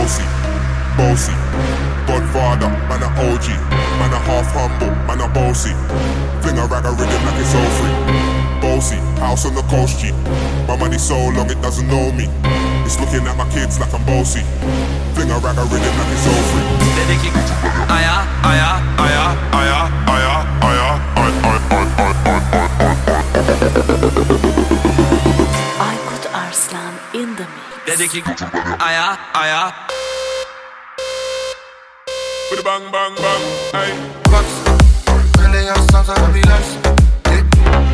bossy, bossy. Godfather, man a OG, man a half humble, man a bossy. Finger rag a rhythm like it's all free. Bossy, house on the coast G. My money so long it doesn't know me. It's looking at my kids like I'm bossy. Finger rag a rhythm like it's all free. Aya, aya, aya, aya, aya, aya, aya, aya, aya. Aykut Arslan in the mix. Dedi ki aya aya with a bang, bang, bang, hey. Box, ben de yaz, sansa bir lens.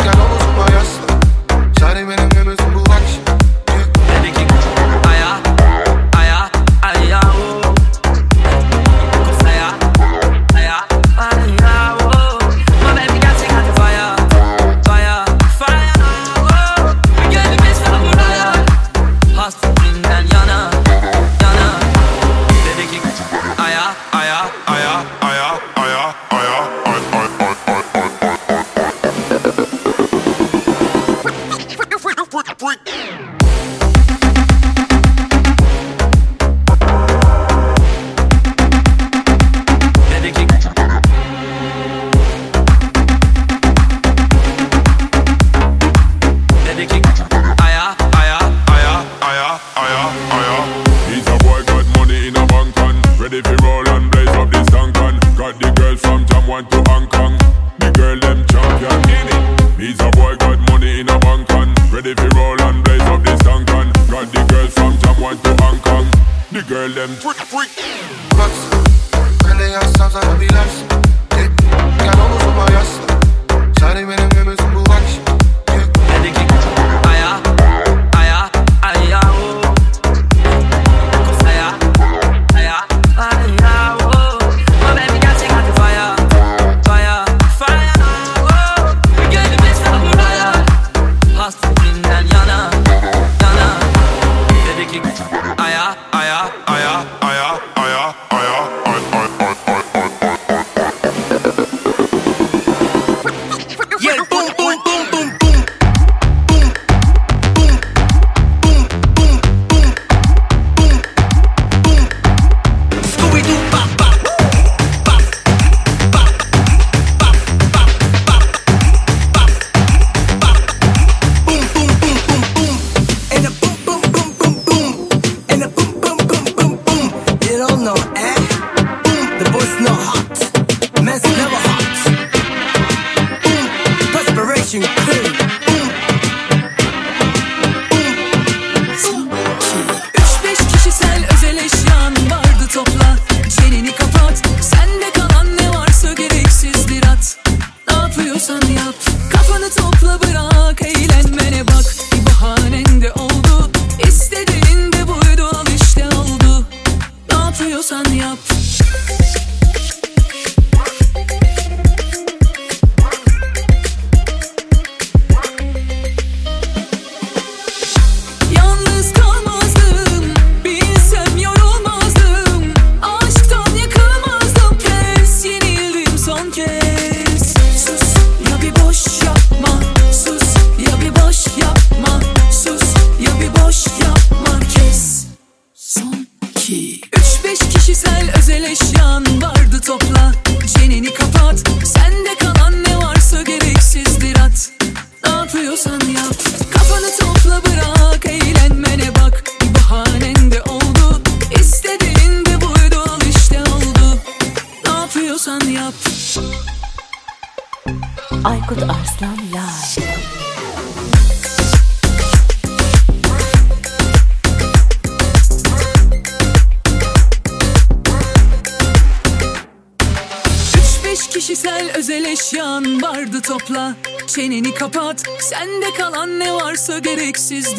Gel onu tutma yaz. Şari benim gömüz girl them freak freak.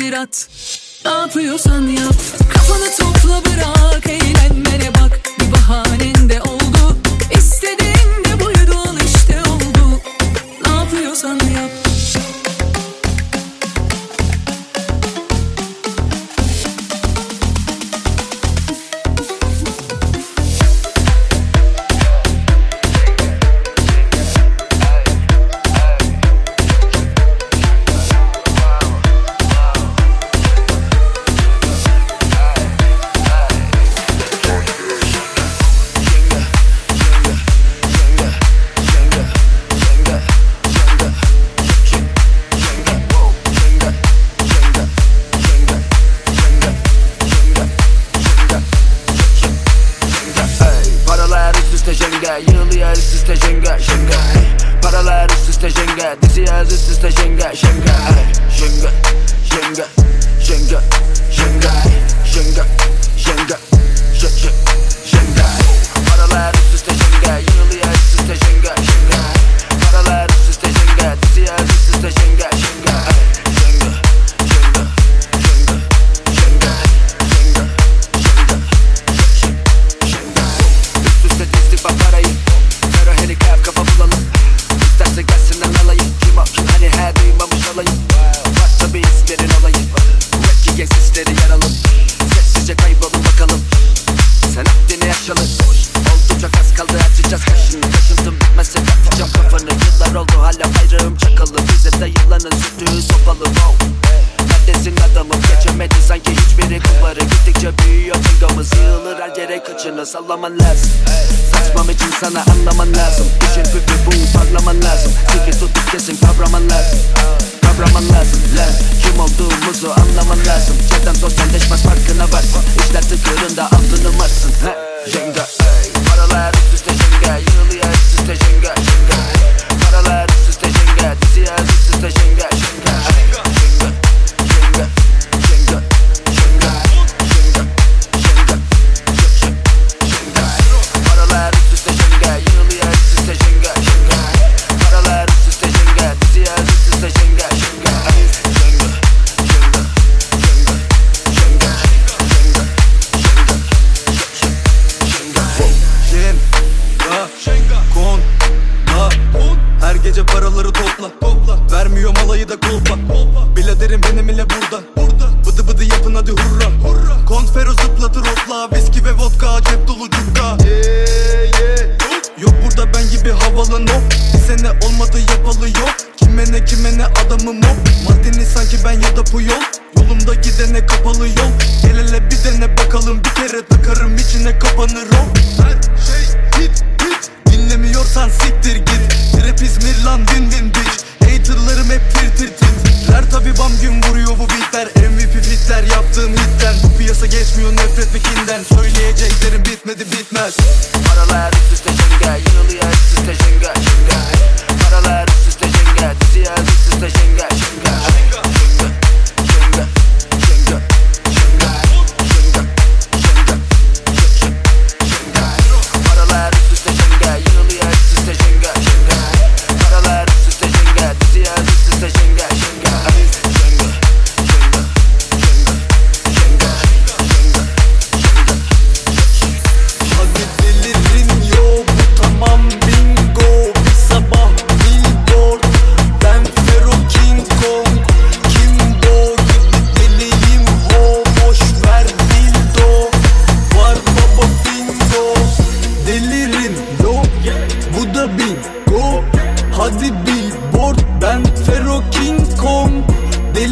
Hazirat This is just a Shanghai, Shanghai, Shanghai, Shanghai.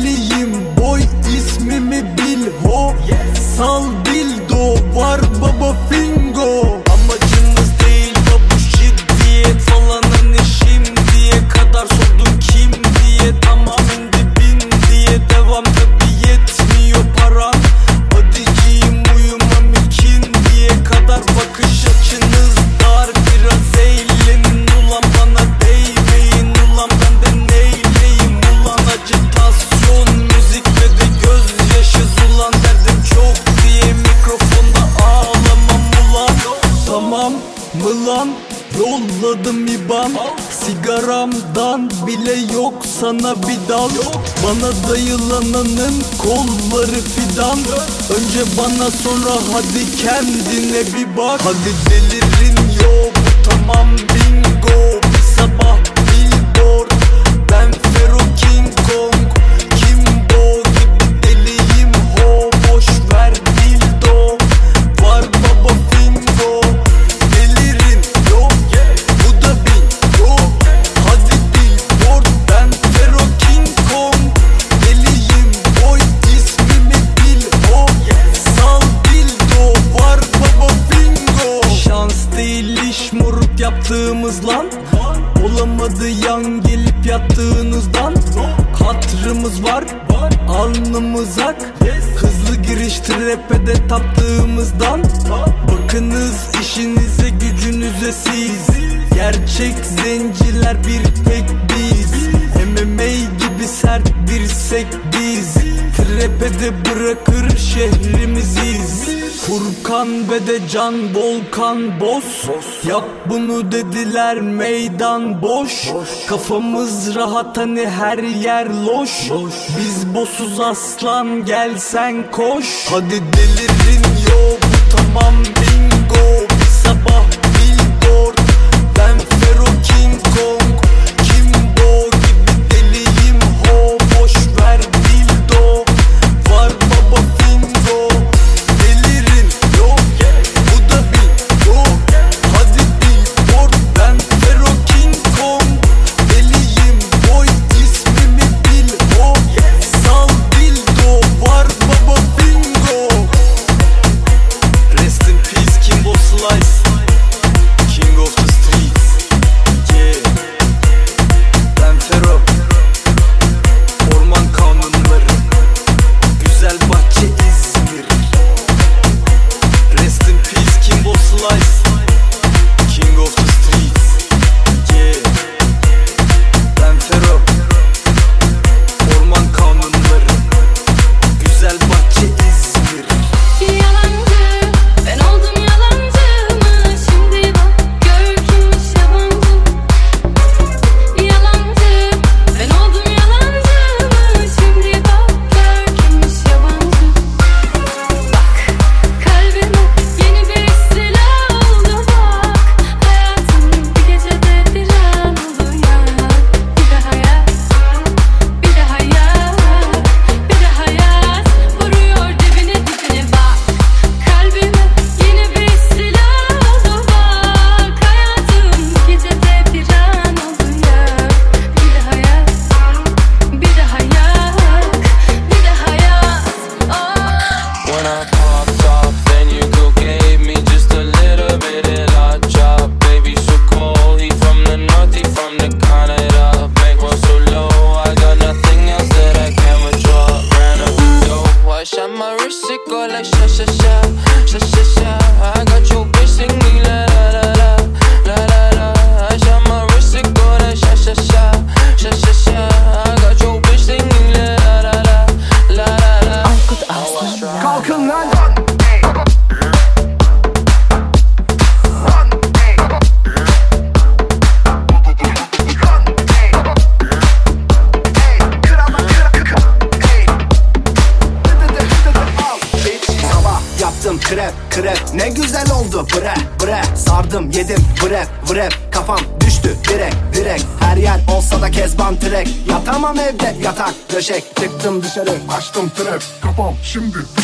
deli kendine bir bak. Hadi deli eli sert dirsek biz Trepede bırakır şehrimiziz Furkan Bedecan Volkan Boz Yap bunu dediler meydan boş, boş. Kafamız rahat hani her yer loş. loş Biz bosuz aslan gelsen koş Hadi delirin yo bu tamam şimdi.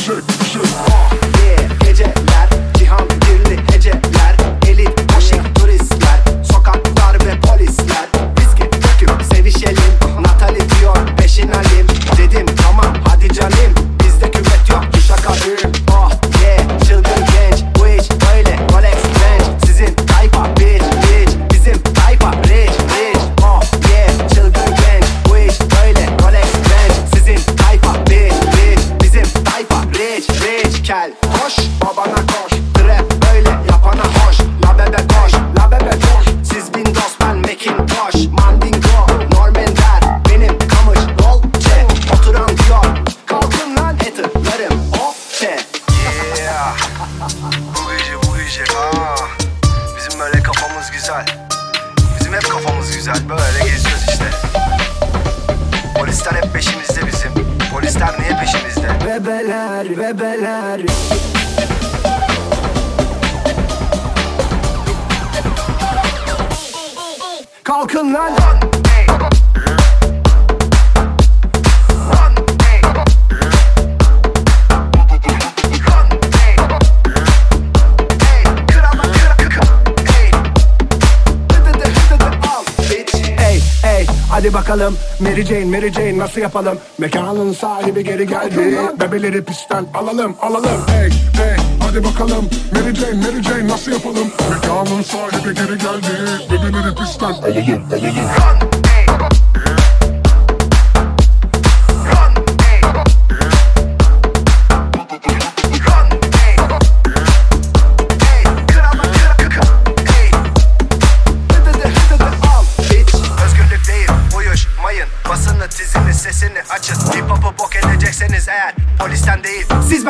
yapalım? Mary Jane Mary Jane nasıl yapalım? Mekanın sahibi geri geldi. Bebeleri pistten alalım alalım. Hey hey hadi bakalım. Mary Jane Mary Jane nasıl yapalım? Mekanın sahibi geri geldi. Bebeleri pistten alalım alalım.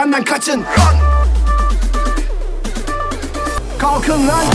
benden kaçın Run. Kalkın lan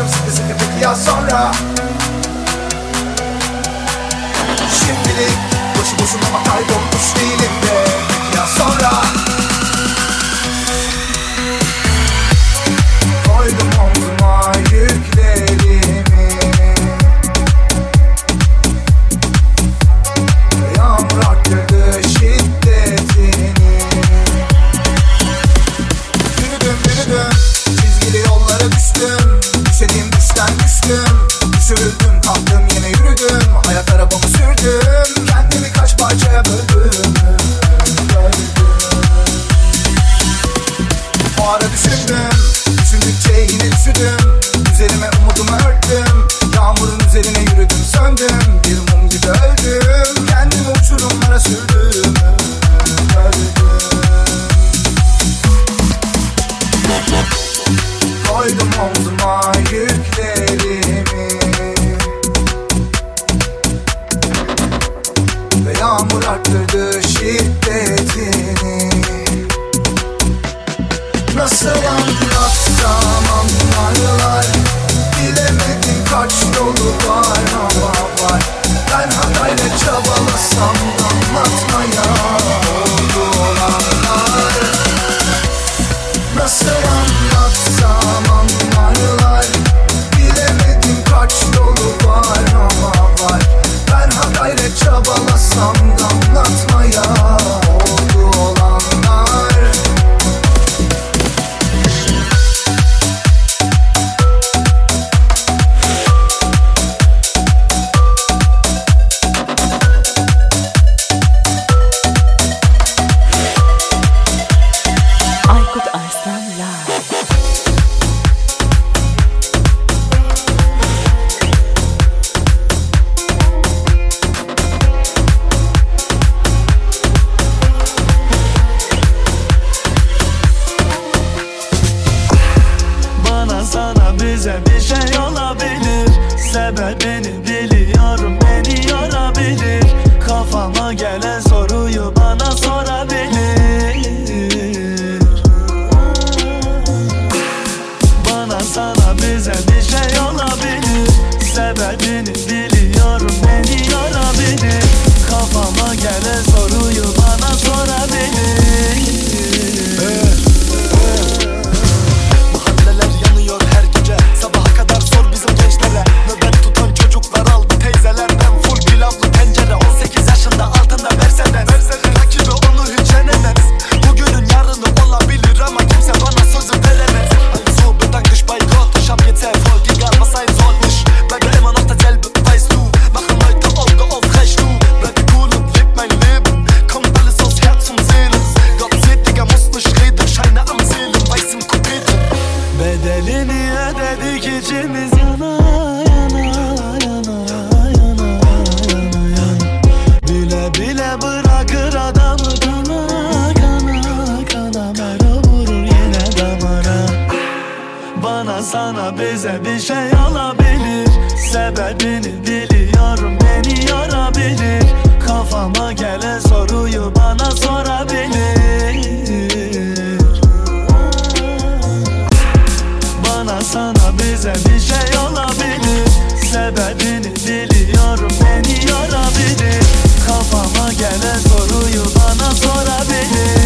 Yaşıyorum sıkı sıkı peki ya sonra? Şimdilik Boşu boşuna ama kaybolmuş değilim de. insan sana bize bir şey alabilir. Sebebini biliyorum beni yarabilir. Kafama gelen soruyu bana sorabilir. Bana sana bize bir şey olabilir Sebebini biliyorum beni yarabilir. Kafama gelen soruyu bana sorabilir.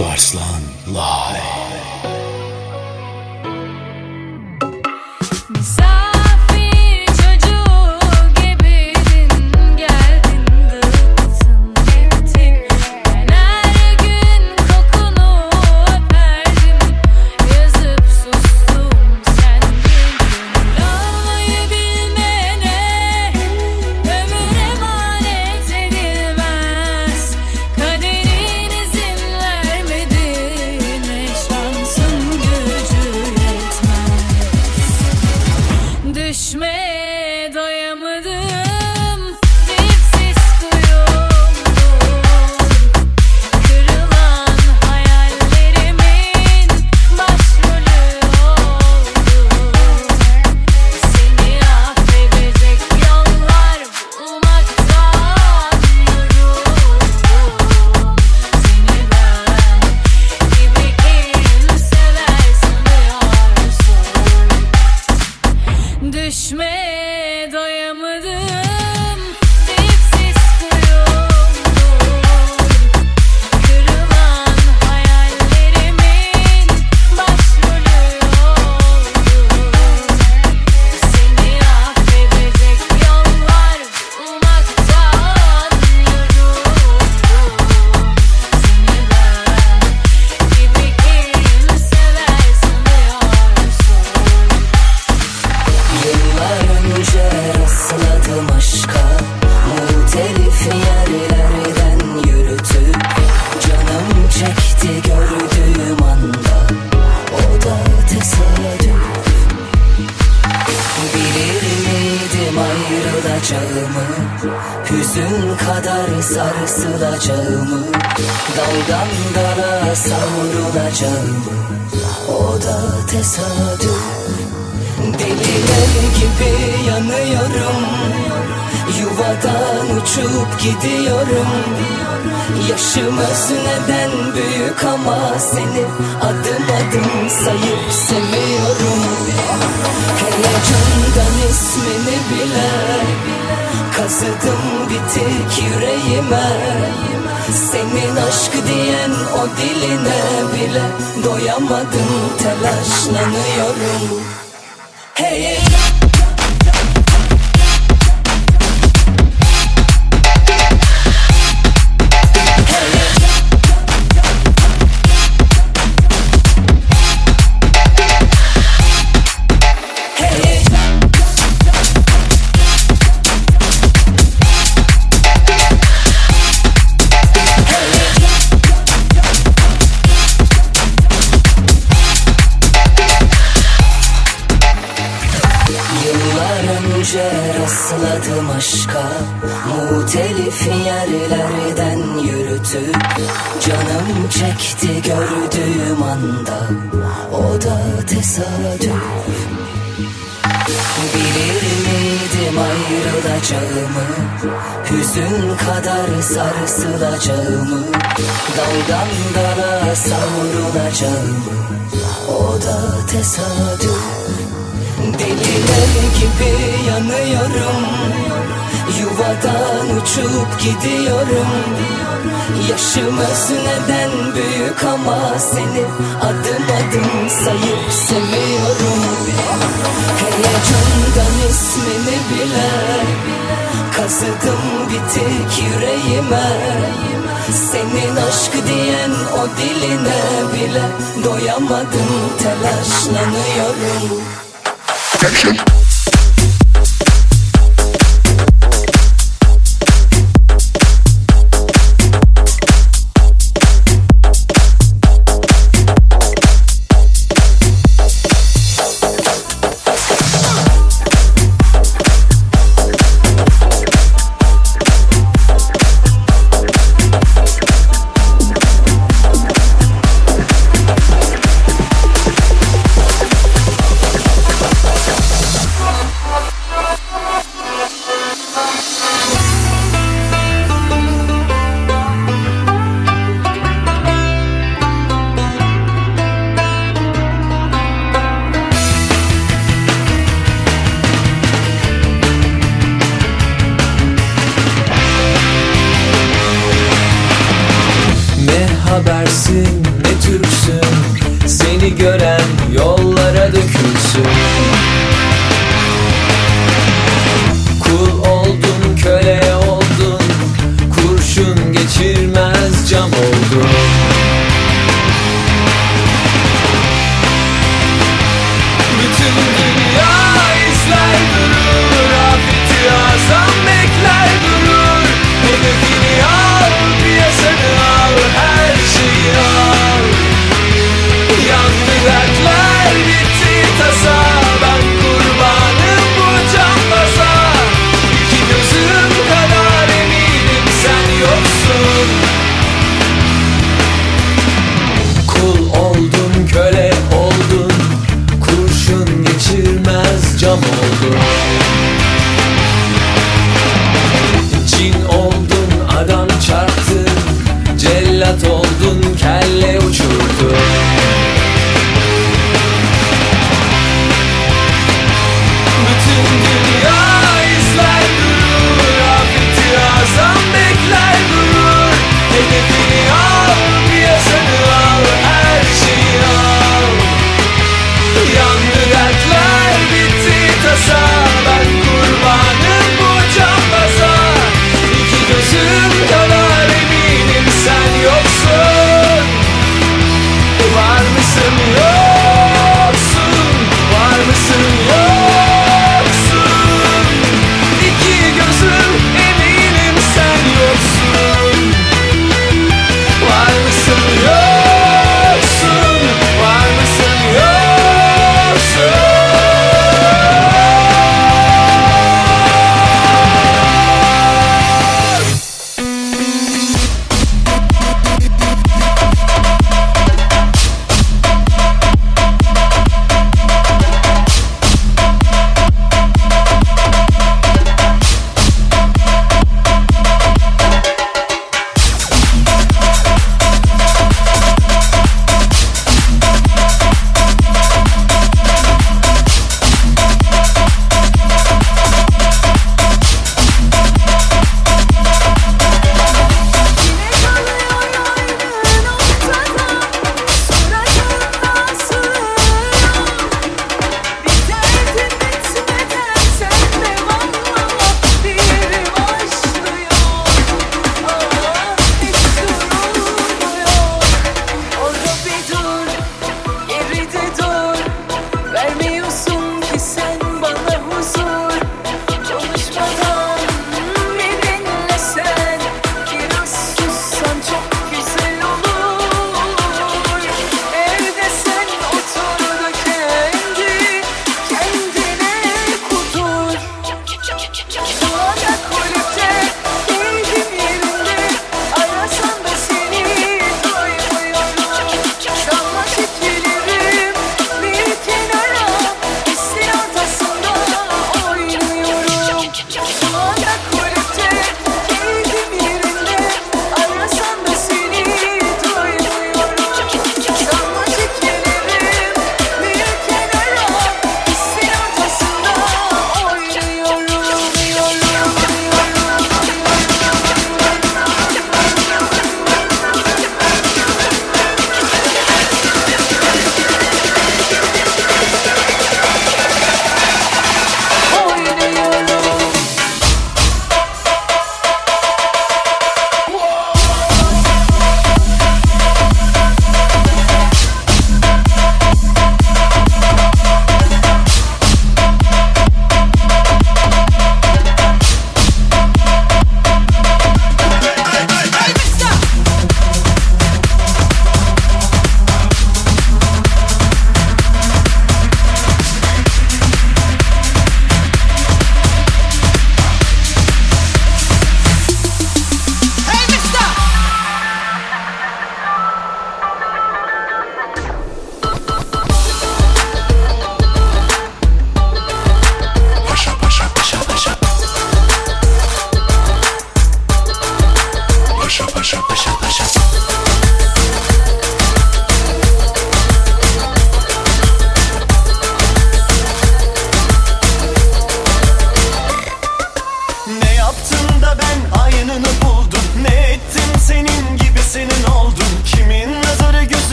Arslan Live. asılacağımı Daldan dala savrulacağımı O da tesadüf Deliler gibi yanıyorum. Yuvadan uçup gidiyorum. Yaşımız neden büyük ama seni adım adım sayıp seviyorum Heyecandan ismini bile Kazıdım bitik yüreğime. Senin aşk diyen o diline bile Doyamadım. Telaşlanıyorum. Hey Başladım aşka Muhtelif yerlerden yürütüp Canım çekti gördüğüm anda. O da tesadüf. Bilir miydim ayrılacağımı? Hüzün kadar sarsılacağımı? Daldan dala savrulacağımı? O da tesadüf. Deliler gibi yanıyorum Yuvadan uçup gidiyorum. Yaşım neden büyük ama seni adım adım sayıp seviyorum. Heyecandan ismini bile Kazıdım bitik yüreğime. Senin aşk diyen o diline bile Doyamadım telaşlanıyorum. Ne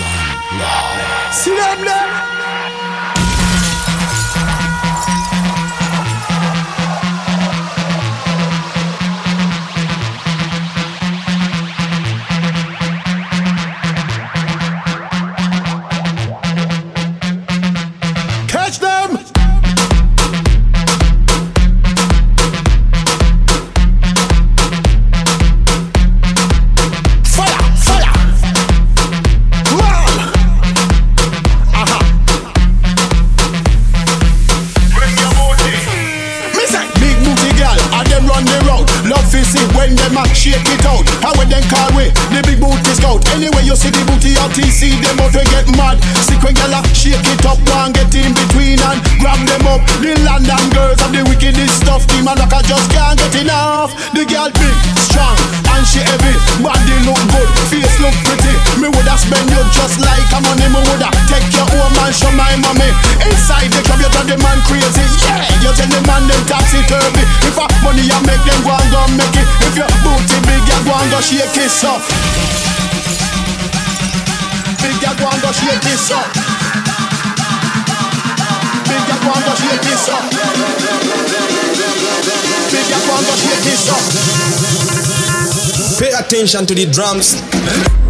Arslan Live Sinemler attention to the drums.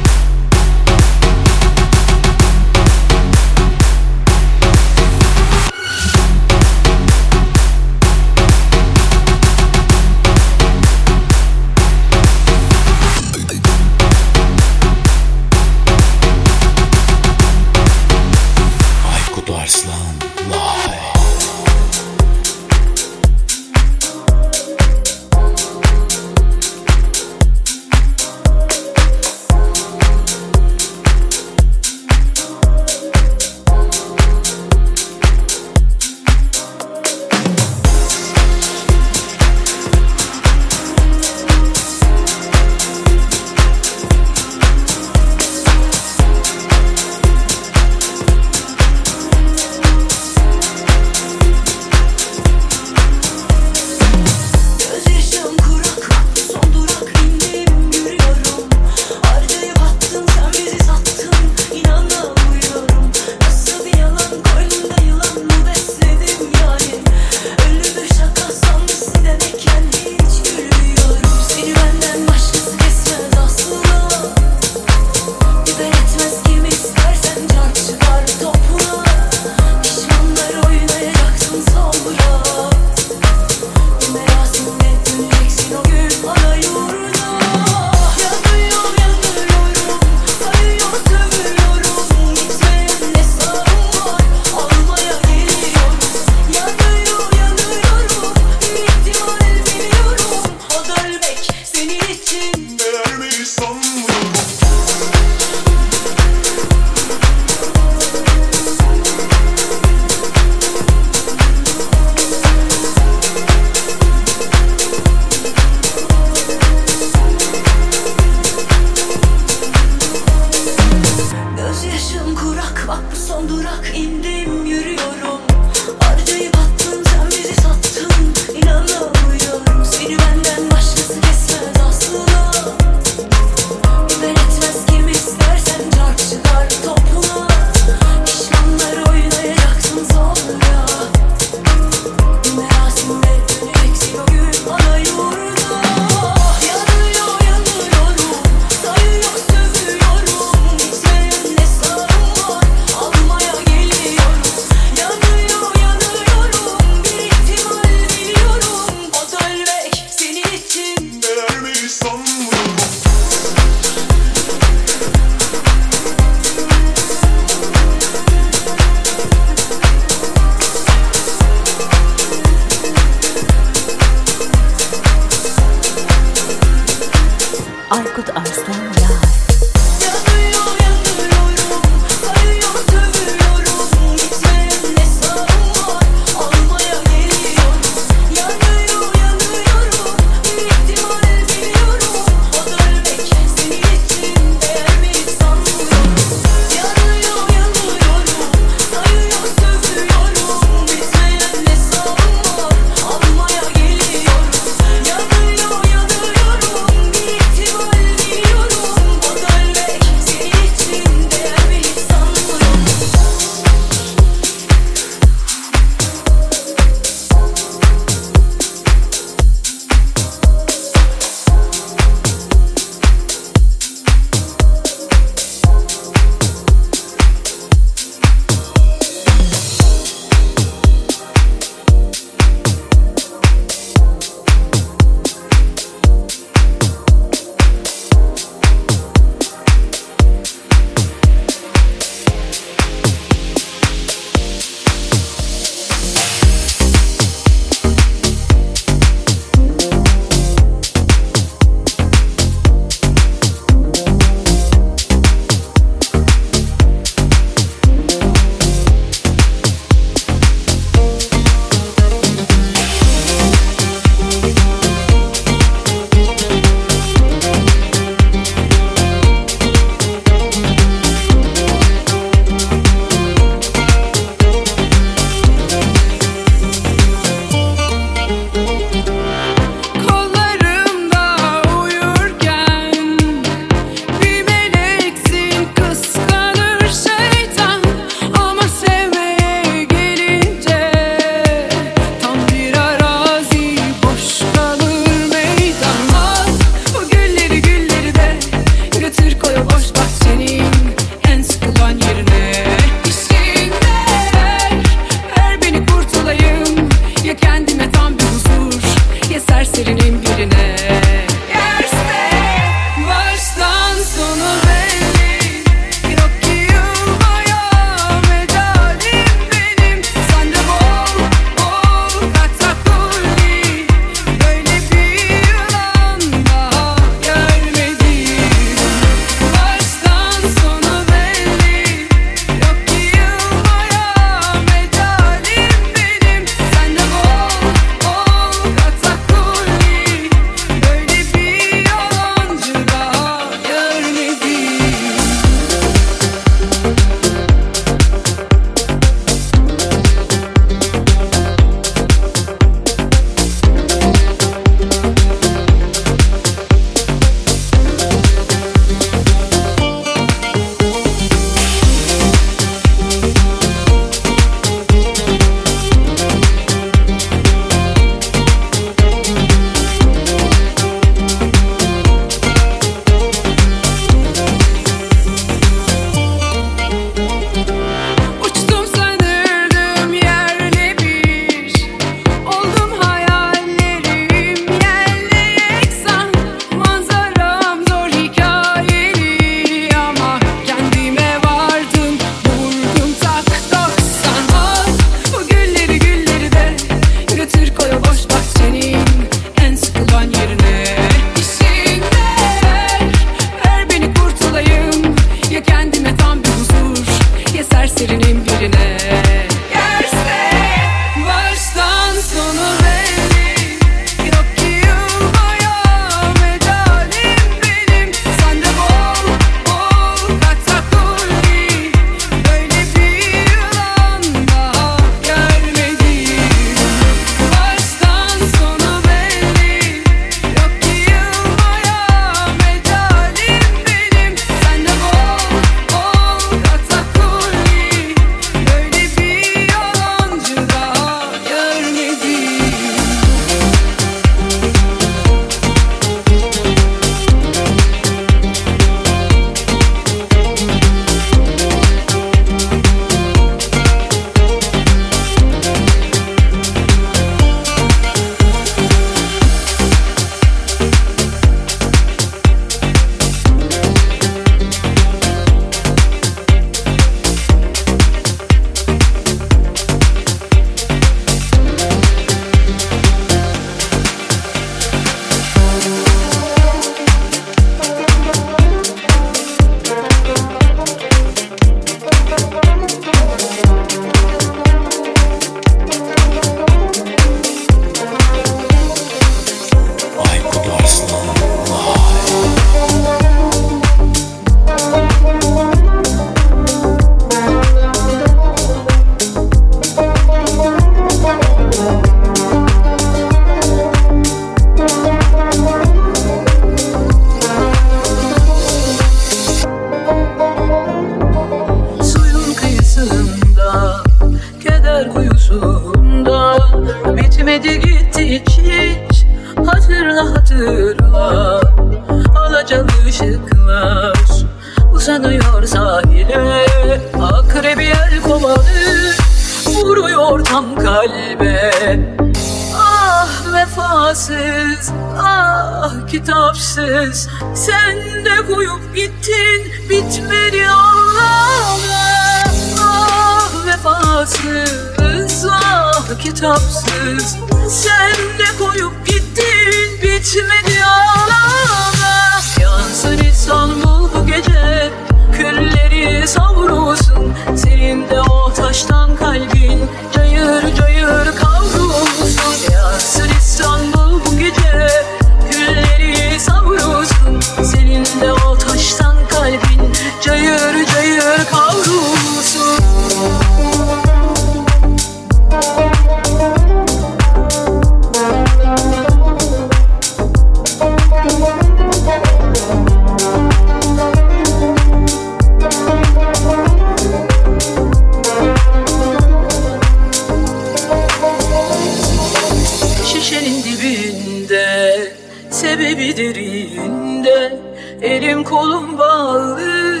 Şişenin dibinde Sebebi derinde Elim kolum bağlı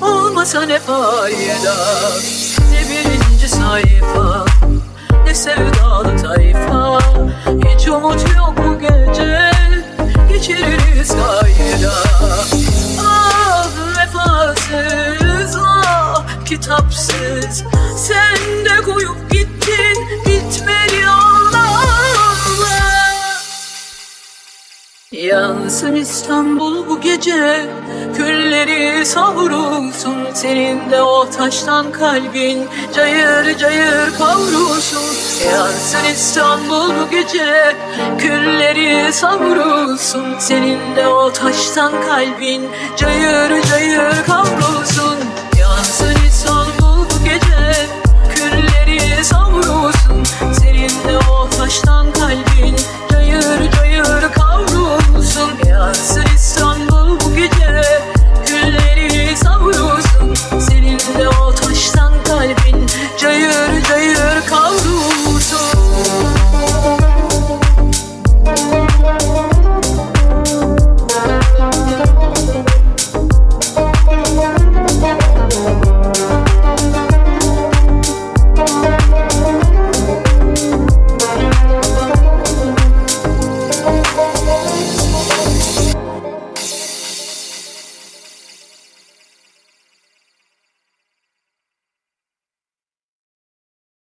Olmasa ne fayda? Ne birinci sayfa Ne sevdalı tayfa. Hiç umut yok bu gece Geçiririz kayda. Ah vefasız Ah kitapsız. Sen de koyup gittin Bitmedi Yansın İstanbul bu gece Külleri savrulsun. Senin de o taştan kalbin Cayır cayır kavrulsun. Yansın İstanbul bu gece Külleri savrulsun. Senin de o taştan kalbin Cayır cayır kavrulsun. Yansın İstanbul bu gece Külleri savrulsun. Senin de o taştan kalbin Cayır cayır Soon, soon.